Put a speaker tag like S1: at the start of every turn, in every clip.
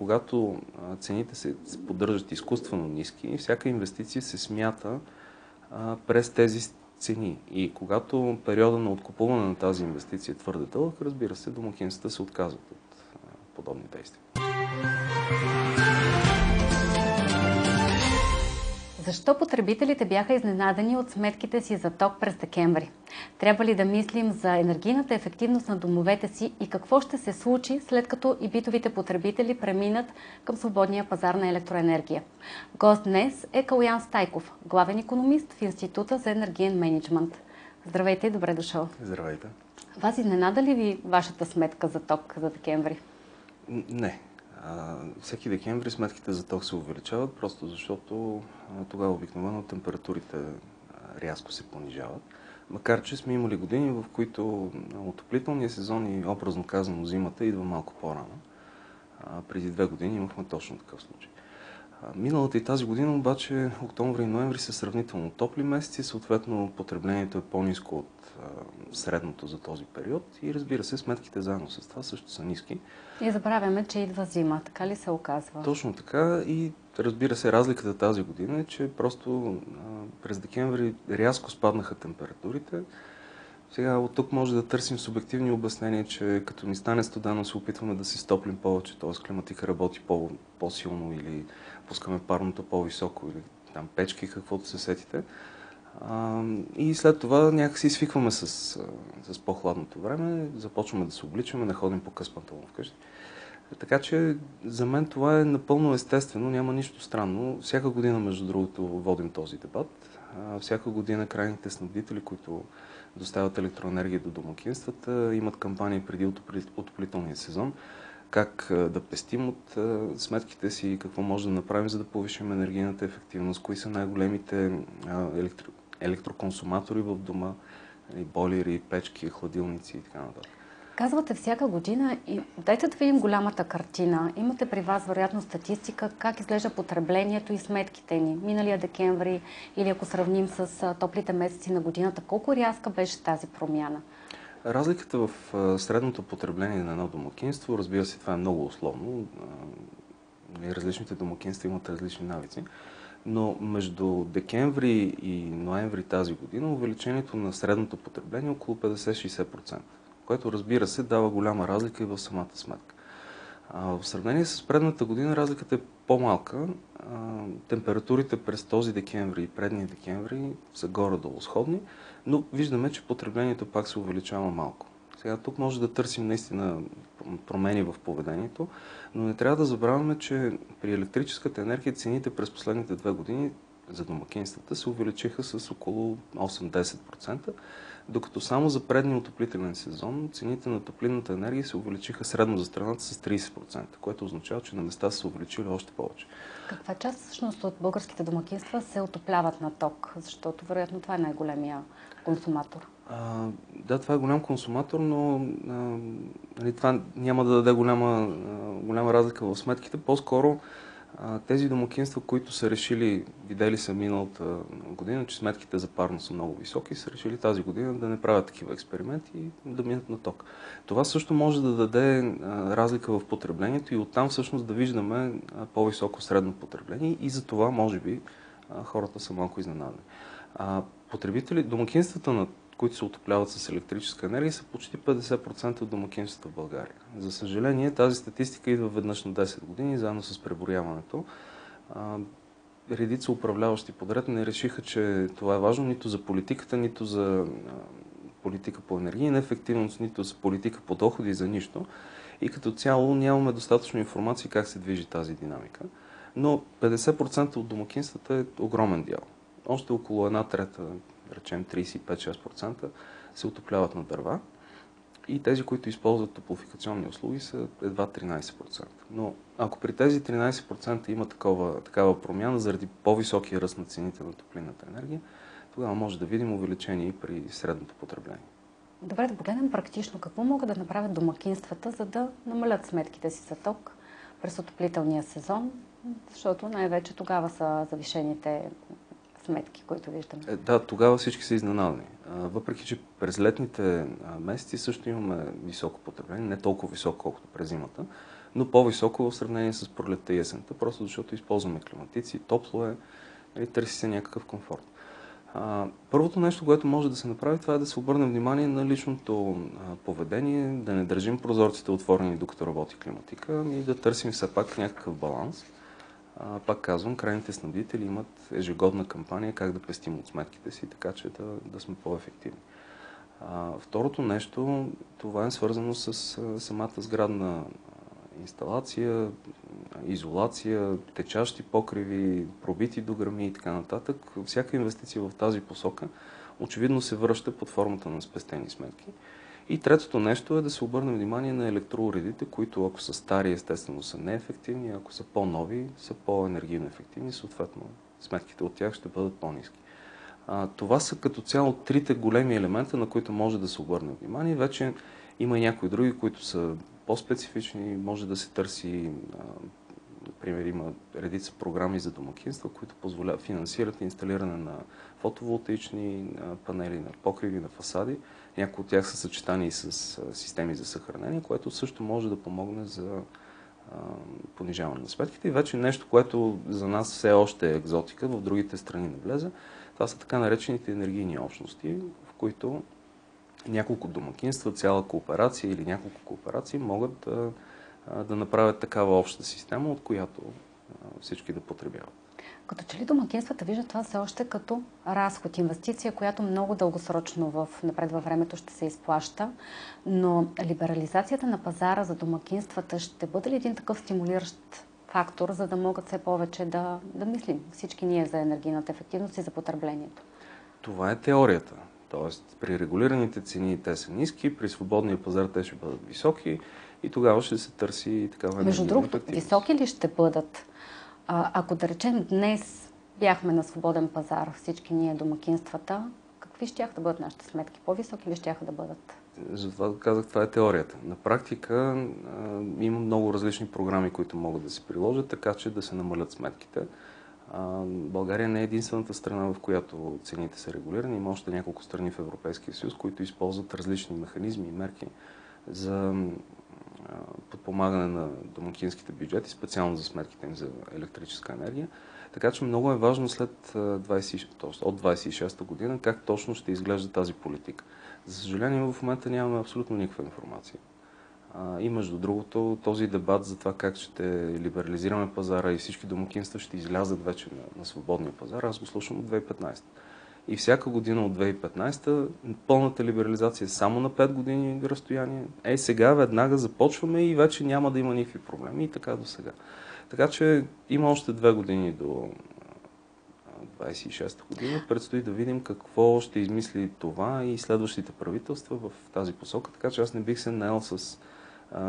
S1: когато цените се поддържат изкуствено ниски, всяка инвестиция се смята през тези цени. И когато периода на откупуване на тази инвестиция е твърде дълъг, разбира се, домакинствата се отказват от подобни действия.
S2: Защо потребителите бяха изненадани от сметките си за ток през декември? Трябва ли да мислим за енергийната ефективност на домовете си и какво ще се случи след като и битовите потребители преминат към свободния пазар на електроенергия? Гост днес е Калуян Стайков, главен економист в Института за енергиен менеджмент. Здравейте и добре дошъл.
S1: Здравейте.
S2: Вас изненада ли ви вашата сметка за ток за декември?
S1: Не, всеки декември сметките за ток се увеличават, просто защото тогава обикновено температурите рязко се понижават. Макар, че сме имали години, в които отоплителния сезон и образно казано зимата идва малко по-рано. Преди две години имахме точно такъв случай. Миналата и тази година обаче октомври и ноември са сравнително топли месеци, съответно потреблението е по-низко от средното за този период и разбира се, сметките заедно с това също са ниски.
S2: И забравяме, че идва зима, така ли се оказва?
S1: Точно така и разбира се, разликата тази година е, че просто през декември рязко спаднаха температурите. Сега от тук може да търсим субективни обяснения, че като ни стане студено се опитваме да си стоплим повече, т.е. климатика работи по- по-силно или пускаме парното по-високо или там печки, каквото се сетите. А, и след това някакси свикваме с, с по-хладното време, започваме да се обличаме, да ходим по къс панталон вкъщи. Така че за мен това е напълно естествено, няма нищо странно. Всяка година, между другото, водим този дебат. Всяка година крайните снабдители, които доставят електроенергия до домакинствата, имат кампании преди отоплителния сезон, как да пестим от сметките си, какво може да направим, за да повишим енергийната ефективност, кои са най-големите електро електроконсуматори в дома, бойлери, печки, хладилници и така нататък.
S2: Казвате всяка година и дайте да видим голямата картина. Имате при вас вероятно статистика как изглежда потреблението и сметките ни. Миналия декември или ако сравним с топлите месеци на годината, колко рязка беше тази промяна?
S1: Разликата в средното потребление на едно домакинство, разбира се, това е много условно. Различните домакинства имат различни навици но между декември и ноември тази година увеличението на средното потребление е около 50-60%, което разбира се дава голяма разлика и в самата сметка. в сравнение с предната година разликата е по-малка. температурите през този декември и предния декември са горе-долу сходни, но виждаме, че потреблението пак се увеличава малко. Сега тук може да търсим наистина промени в поведението, но не трябва да забравяме, че при електрическата енергия цените през последните две години за домакинствата се увеличиха с около 8-10%, докато само за предния отоплителен сезон цените на топлинната енергия се увеличиха средно за страната с 30%, което означава, че на места са се увеличили още повече.
S2: Каква част всъщност от българските домакинства се отопляват на ток? Защото вероятно това е най-големия консуматор.
S1: А, да, това е голям консуматор, но а, нали, това няма да даде голяма, а, голяма разлика в сметките. По-скоро тези домакинства, които са решили, видели са миналата година, че сметките за парно са много високи, са решили тази година да не правят такива експерименти и да минат на ток. Това също може да даде разлика в потреблението и оттам всъщност да виждаме по-високо средно потребление и за това може би хората са малко изненадани. Потребители, домакинствата на които се отопляват с електрическа енергия, са почти 50% от домакинствата в България. За съжаление, тази статистика идва веднъж на 10 години, заедно с преброяването. Редица управляващи подред не решиха, че това е важно нито за политиката, нито за политика по енергийна ефективност, нито за политика по доходи, за нищо. И като цяло нямаме достатъчно информация как се движи тази динамика. Но 50% от домакинствата е огромен дял. Още около една трета, речем 35-6% се отопляват на дърва и тези, които използват топлофикационни услуги са едва 13%. Но ако при тези 13% има такова, такава промяна заради по-високия ръст на цените на топлинната енергия, тогава може да видим увеличение и при средното потребление.
S2: Добре, да погледнем практично какво могат да направят домакинствата, за да намалят сметките си за ток през отоплителния сезон, защото най-вече тогава са завишените сметки, които виждаме.
S1: Е, да, тогава всички са изненадани. Въпреки, че през летните месеци също имаме високо потребление, не толкова високо, колкото през зимата, но по-високо в сравнение с пролетта и есента, просто защото използваме климатици, топло е, и търси се някакъв комфорт. А, първото нещо, което може да се направи, това е да се обърне внимание на личното а, поведение, да не държим прозорците отворени докато работи климатика и да търсим все пак някакъв баланс. А, пак казвам, крайните снабдители имат ежегодна кампания как да пестим от сметките си, така че да, да сме по-ефективни. А, второто нещо, това е свързано с а, самата сградна инсталация, изолация, течащи покриви, пробити дограми и така нататък. Всяка инвестиция в тази посока очевидно се връща под формата на спестени сметки. И третото нещо е да се обърне внимание на електроуредите, които ако са стари, естествено са неефективни, ако са по-нови, са по-енергийно ефективни, съответно сметките от тях ще бъдат по-низки. Това са като цяло трите големи елемента, на които може да се обърне внимание. Вече има и някои други, които са по-специфични. Може да се търси, например, има редица програми за домакинства, които позволяват, финансират инсталиране на фотоволтаични панели, на покриви, на фасади. Някои от тях са съчетани с системи за съхранение, което също може да помогне за понижаване на сметките. И вече нещо, което за нас все още е екзотика, в другите страни не влезе, това са така наречените енергийни общности, в които няколко домакинства, цяла кооперация или няколко кооперации могат да, да направят такава обща система, от която всички да потребяват.
S2: Като че ли домакинствата виждат това все още като разход, инвестиция, която много дългосрочно в напред във времето ще се изплаща, но либерализацията на пазара за домакинствата ще бъде ли един такъв стимулиращ фактор, за да могат все повече да, да мислим всички ние за енергийната ефективност и за потреблението?
S1: Това е теорията. Тоест, при регулираните цени те са ниски, при свободния пазар те ще бъдат високи и тогава ще се търси такава
S2: Между другото, високи ли ще бъдат? А, ако да речем днес бяхме на свободен пазар, всички ние домакинствата, какви ще да бъдат нашите сметки? По-високи ли ще да бъдат?
S1: Затова казах, това е теорията. На практика а, има много различни програми, които могат да се приложат, така че да се намалят сметките. България не е единствената страна, в която цените са регулирани. Има още няколко страни в Европейския съюз, които използват различни механизми и мерки за подпомагане на домакинските бюджети, специално за сметките им за електрическа енергия. Така че много е важно след 20, от 26-та година как точно ще изглежда тази политика. За съжаление, в момента нямаме абсолютно никаква информация. И между другото, този дебат за това как ще либерализираме пазара и всички домакинства ще излязат вече на, на свободния пазар, аз го слушам от 2015. И всяка година от 2015 пълната либерализация е само на 5 години разстояние. Е, сега веднага започваме и вече няма да има никакви проблеми и така до сега. Така че има още две години до 26-та година. Предстои да видим какво ще измисли това и следващите правителства в тази посока. Така че аз не бих се наел с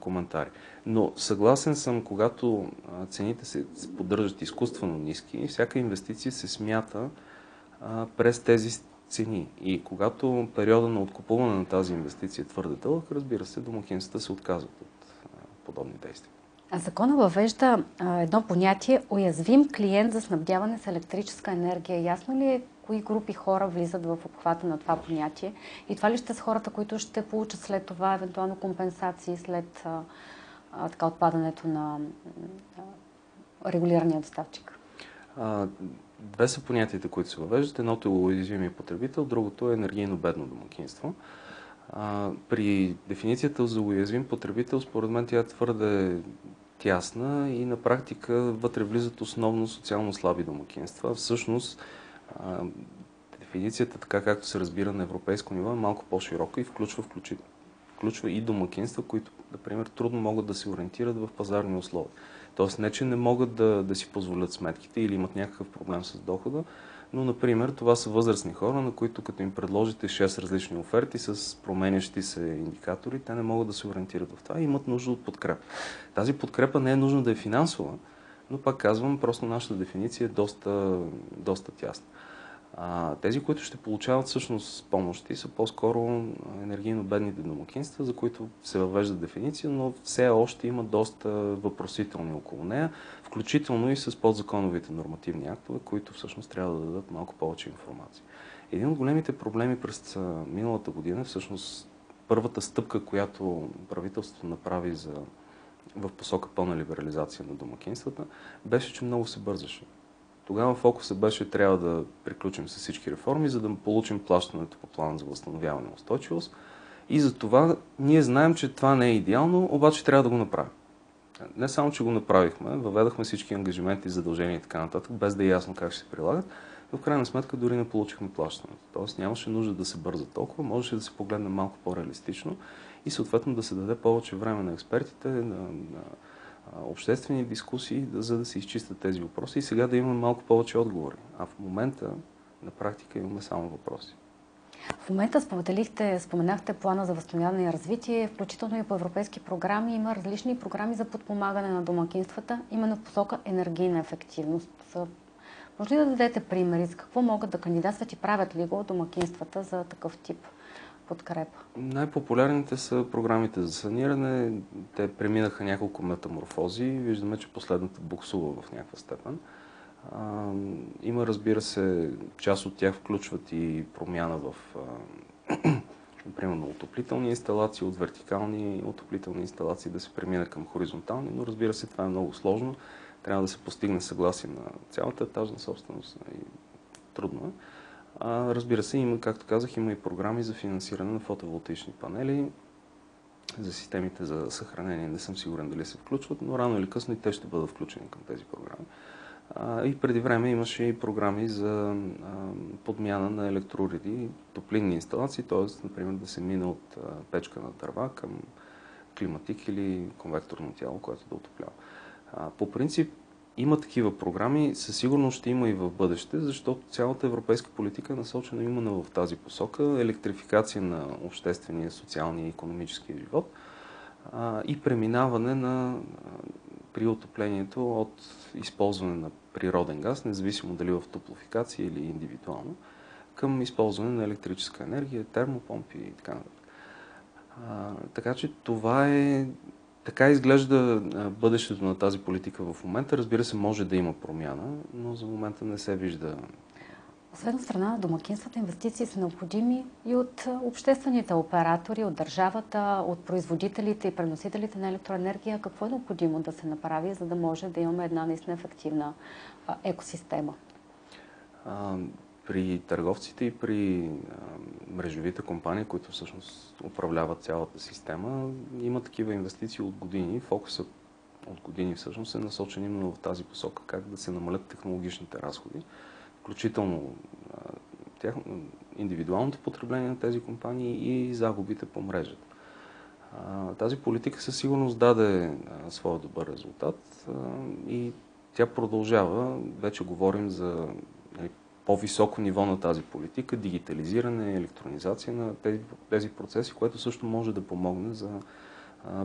S1: коментари. Но съгласен съм, когато цените се поддържат изкуствено ниски, всяка инвестиция се смята а, през тези цени. И когато периода на откупуване на тази инвестиция е твърде дълъг, разбира се, домакинствата се отказват от подобни действия.
S2: Закона въвежда а, едно понятие уязвим клиент за снабдяване с електрическа енергия. Ясно ли е кои групи хора влизат в обхвата на това понятие? И това ли ще са хората, които ще получат след това евентуално компенсации след а, а, така отпадането на регулирания доставчик?
S1: Две са понятията, които се въвеждат. Едното е уязвимия потребител, другото е енергийно бедно домакинство. А, при дефиницията за уязвим потребител, според мен тя е твърде тясна и на практика вътре влизат основно социално слаби домакинства. Всъщност, а, дефиницията, така както се разбира на европейско ниво, е малко по-широка и включва, включи, включва и домакинства, които, например, трудно могат да се ориентират в пазарни условия. Тоест не, че не могат да, да си позволят сметките или имат някакъв проблем с дохода, но, например, това са възрастни хора, на които като им предложите 6 различни оферти с променящи се индикатори, те не могат да се ориентират в това и имат нужда от подкрепа. Тази подкрепа не е нужно да е финансова, но пак казвам, просто нашата дефиниция е доста, доста тясна. Тези, които ще получават всъщност помощи, са по-скоро енергийно бедните домакинства, за които се въвежда дефиниция, но все още има доста въпросителни около нея, включително и с подзаконовите нормативни актове, които всъщност трябва да дадат малко повече информация. Един от големите проблеми през миналата година, всъщност първата стъпка, която правителството направи за в посока пълна либерализация на домакинствата, беше, че много се бързаше. Тогава фокусът беше трябва да приключим с всички реформи, за да получим плащането по плана за възстановяване на устойчивост. И за това ние знаем, че това не е идеално, обаче трябва да го направим. Не само, че го направихме, въведахме всички ангажименти, задължения и така нататък, без да е ясно как ще се прилагат, в крайна сметка дори не получихме плащането. Тоест нямаше нужда да се бърза толкова, можеше да се погледне малко по-реалистично и съответно да се даде повече време на експертите, на, на обществени дискусии, за да се изчистят тези въпроси и сега да имаме малко повече отговори. А в момента на практика имаме само въпроси.
S2: В момента споделихте, споменахте плана за възстановяване и развитие, включително и по европейски програми. Има различни програми за подпомагане на домакинствата, именно в посока енергийна ефективност. Може ли да дадете примери за какво могат да кандидатстват и правят ли го домакинствата за такъв тип подкрепа?
S1: Най-популярните са програмите за саниране. Те преминаха няколко метаморфози. Виждаме, че последната буксува в някаква степен. Има, разбира се, част от тях включват и промяна в, примерно, отоплителни инсталации, от вертикални отоплителни инсталации да се премина към хоризонтални, но разбира се, това е много сложно. Трябва да се постигне съгласие на цялата етажна собственост и трудно е. А, разбира се, има, както казах, има и програми за финансиране на фотоволтаични панели, за системите за съхранение. Не съм сигурен дали се включват, но рано или късно и те ще бъдат включени към тези програми. А, и преди време имаше и програми за а, подмяна на електроуреди, топлинни инсталации, т.е. например да се мине от а, печка на дърва към климатик или конвекторно тяло, което да отоплява. По принцип, има такива програми, със сигурност ще има и в бъдеще, защото цялата европейска политика е насочена именно в тази посока електрификация на обществения, социалния и економическия живот а, и преминаване на, при отоплението от използване на природен газ, независимо дали в топлофикация или индивидуално, към използване на електрическа енергия, термопомпи и така нататък. така че това е така изглежда бъдещето на тази политика в момента. Разбира се, може да има промяна, но за момента не се вижда.
S2: Освен от страна на домакинствата, инвестиции са необходими и от обществените оператори, от държавата, от производителите и преносителите на електроенергия. Какво е необходимо да се направи, за да може да имаме една наистина ефективна екосистема?
S1: При търговците и при мрежовите компании, които всъщност управляват цялата система, има такива инвестиции от години. Фокусът от години всъщност е насочен именно в тази посока, как да се намалят технологичните разходи, включително тях, индивидуалното потребление на тези компании и загубите по мрежата. Тази политика със сигурност даде своя добър резултат и тя продължава. Вече говорим за нали, по-високо ниво на тази политика, дигитализиране, електронизация на тези, тези процеси, което също може да помогне за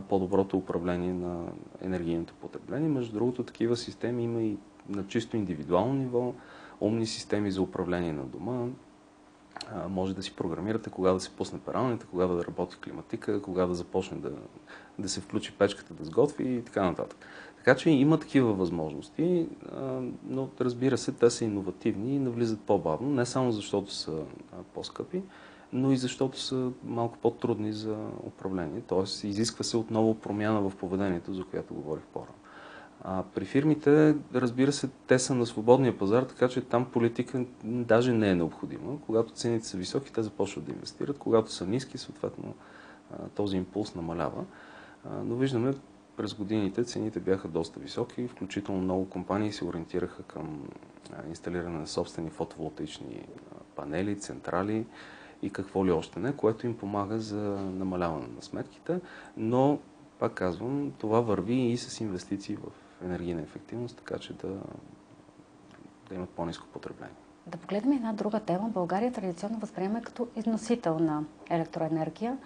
S1: по-доброто управление на енергийното потребление. Между другото, такива системи има и на чисто индивидуално ниво, умни системи за управление на дома. А, може да си програмирате кога да се пусне пералнята, кога да работи климатика, кога да започне да, да се включи печката да сготви и така нататък. Така че има такива възможности, но разбира се, те са иновативни и навлизат по-бавно, не само защото са по-скъпи, но и защото са малко по-трудни за управление. Тоест, изисква се отново промяна в поведението, за която говорих по-рано. А при фирмите, разбира се, те са на свободния пазар, така че там политика даже не е необходима. Когато цените са високи, те започват да инвестират. Когато са ниски, съответно, този импулс намалява. Но виждаме през годините цените бяха доста високи, включително много компании се ориентираха към инсталиране на собствени фотоволтаични панели, централи и какво ли още не, което им помага за намаляване на сметките, но, пак казвам, това върви и с инвестиции в енергийна ефективност, така че да, да имат по-низко потребление.
S2: Да погледнем една друга тема. България традиционно възприема като износител на електроенергия,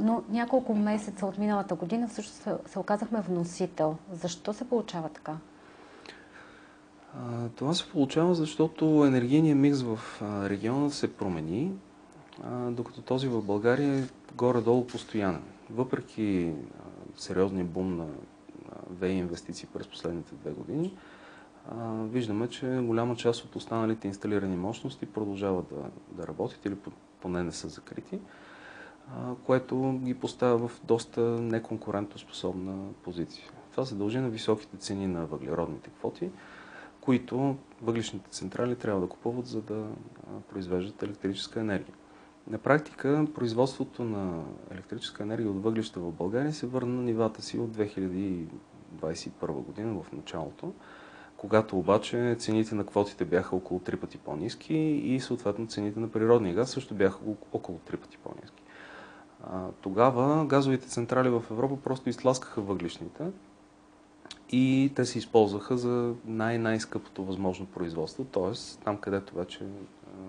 S2: но няколко месеца от миналата година всъщност се, оказахме вносител. Защо се получава така?
S1: Това се получава, защото енергийният микс в региона се промени, докато този в България е горе-долу постоянен. Въпреки сериозния бум на ВЕИ инвестиции през последните две години, виждаме, че голяма част от останалите инсталирани мощности продължават да, да работят или поне не са закрити. което ги поставя в доста неконкурентоспособна позиция. Това се дължи на високите цени на въглеродните квоти, които въглишните централи трябва да купуват, за да произвеждат електрическа енергия. На практика производството на електрическа енергия от въглища в България се върна на нивата си от 2021 година в началото, когато обаче цените на квотите бяха около 3 пъти по-низки и съответно цените на природния газ също бяха около 3 пъти по-низки. Тогава газовите централи в Европа просто изтласкаха въглишните и те се използваха за най-най-скъпото възможно производство, т.е. там където вече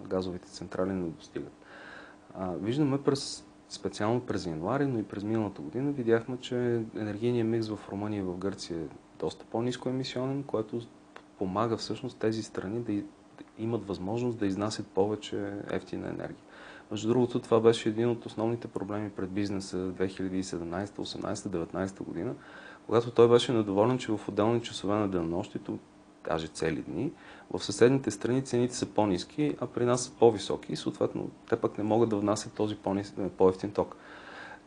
S1: газовите централи не достигат. Виждаме през специално през януари, но и през миналата година видяхме, че енергийният микс в Румъния и в Гърция доста по-низко емисионен, което помага всъщност тези страни да имат възможност да изнасят повече ефтина енергия. Между другото, това беше един от основните проблеми пред бизнеса 2017, 18, 19 година, когато той беше недоволен, че в отделни часове на денонощието, даже цели дни, в съседните страни цените са по-низки, а при нас са по-високи и съответно те пък не могат да внасят този по-ефтин ток.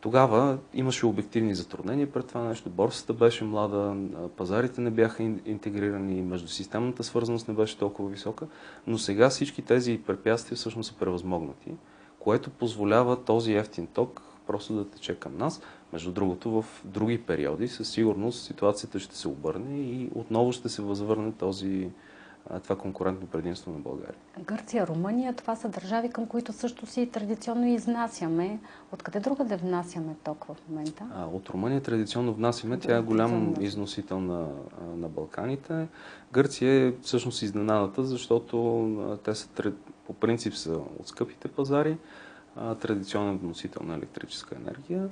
S1: Тогава имаше обективни затруднения пред това нещо. Борсата беше млада, пазарите не бяха интегрирани, междусистемната свързаност не беше толкова висока, но сега всички тези препятствия всъщност са превъзмогнати, което позволява този ефтин ток просто да тече към нас. Между другото, в други периоди със сигурност ситуацията ще се обърне и отново ще се възвърне този, това конкурентно предимство на България.
S2: Гърция, Румъния, това са държави, към които също си традиционно изнасяме. Откъде друга да внасяме ток в момента?
S1: А, от Румъния традиционно внасяме. Тя е голям износител на, на Балканите. Гърция е всъщност изненадата, защото те са по принцип са от скъпите пазари, традиционен вносител на електрическа енергия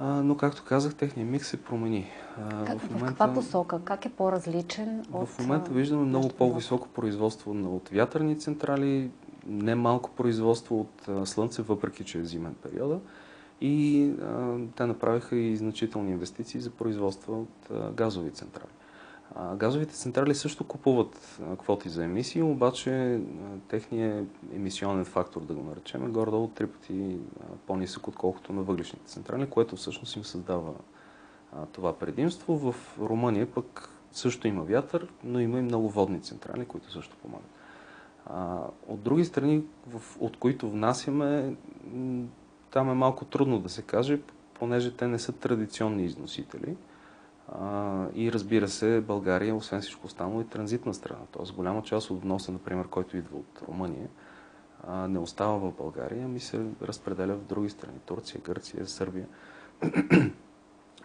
S1: но както казах, техният микс се промени.
S2: Как, в, момента, в каква посока? Как е по-различен
S1: от... В момента виждаме много по-високо производство от вятърни централи, не малко производство от слънце, въпреки че е зимен периода. И а, те направиха и значителни инвестиции за производство от а, газови централи. Газовите централи също купуват квоти за емисии, обаче техният емисионен фактор, да го наречем, е горе-долу три пъти по-нисък, отколкото на въглишните централи, което всъщност им създава това предимство. В Румъния пък също има вятър, но има и много водни централи, които също помагат. От други страни, от които внасяме, там е малко трудно да се каже, понеже те не са традиционни износители – и разбира се, България, освен всичко останало, е транзитна страна. Тоест, голяма част от вноса, например, който идва от Румъния, не остава в България, ами се разпределя в други страни. Турция, Гърция, Сърбия.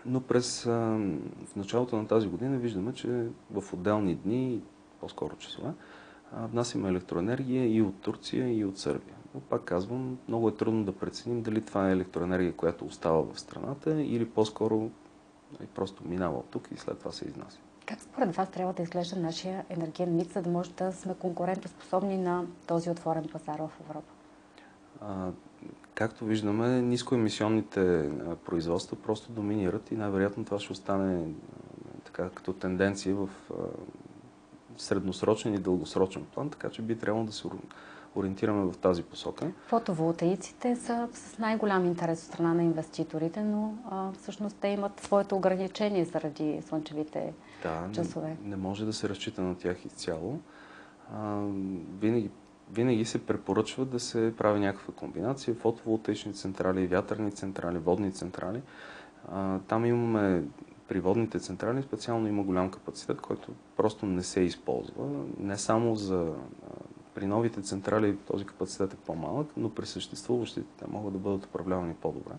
S1: Но през, в началото на тази година виждаме, че в отделни дни, по-скоро часове, внасяме електроенергия и от Турция, и от Сърбия. Но пак казвам, много е трудно да преценим дали това е електроенергия, която остава в страната или по-скоро и просто минава от тук и след това се изнася.
S2: Как според вас трябва да изглежда нашия енергиен микс, за да може да сме конкурентоспособни на този отворен пазар в Европа?
S1: А, както виждаме, нискоемисионните производства просто доминират и най-вероятно това ще остане така като тенденция в средносрочен и дългосрочен план, така че би трябвало да се ориентираме в тази посока.
S2: Фотоволтаиците са с най-голям интерес от страна на инвеститорите, но а, всъщност те имат своето ограничение заради слънчевите
S1: да,
S2: часове.
S1: Не, не може да се разчита на тях изцяло. А, винаги, винаги се препоръчва да се прави някаква комбинация фотоволтаични централи, вятърни централи, водни централи. А, там имаме при водните централи специално има голям капацитет, който просто не се използва. Не само за при новите централи този капацитет е по-малък, но при съществуващите те могат да бъдат управлявани по-добре.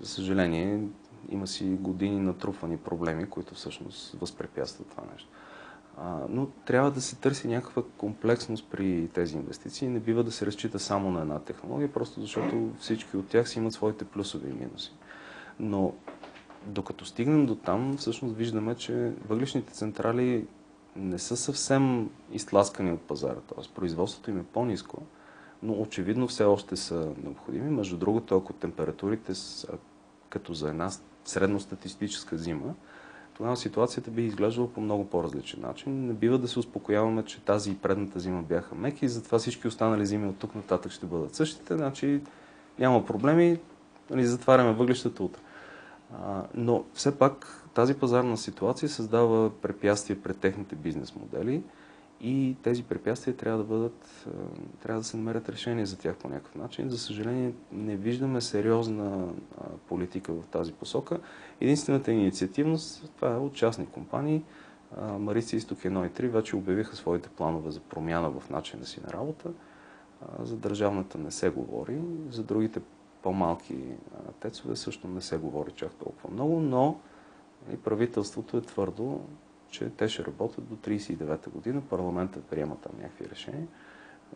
S1: За съжаление, има си години натрупвани проблеми, които всъщност възпрепятстват това нещо. А, но трябва да се търси някаква комплексност при тези инвестиции. Не бива да се разчита само на една технология, просто защото всички от тях си имат своите плюсове и минуси. Но докато стигнем до там, всъщност виждаме, че въглишните централи не са съвсем изтласкани от пазара, т.е. производството им е по-низко, но очевидно все още са необходими. Между другото, ако температурите са като за една средностатистическа зима, тогава ситуацията би изглеждала по много по-различен начин. Не бива да се успокояваме, че тази и предната зима бяха меки и затова всички останали зими от тук нататък ще бъдат същите. Значи няма проблеми, нали, затваряме въглищата утре. Но все пак тази пазарна ситуация създава препятствия пред техните бизнес модели и тези препятствия трябва да бъдат, трябва да се намерят решения за тях по някакъв начин. За съжаление, не виждаме сериозна политика в тази посока. Единствената инициативност, това е от частни компании. Марица Изток 1 и 3 вече обявиха своите планове за промяна в начина си на работа. За държавната не се говори, за другите по-малки тецове също не се говори чак толкова много, но и правителството е твърдо, че те ще работят до 39-та година, парламентът приема там някакви решения.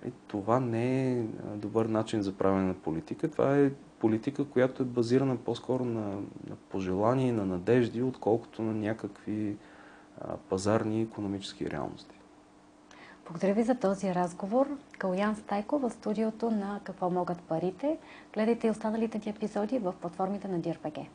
S1: И това не е добър начин за правене на политика. Това е политика, която е базирана по-скоро на, на пожелания и на надежди, отколкото на някакви а, пазарни и економически реалности.
S2: Благодаря ви за този разговор. Калян Стайко в студиото на Какво могат парите. Гледайте и останалите ни епизоди в платформите на DIRBG.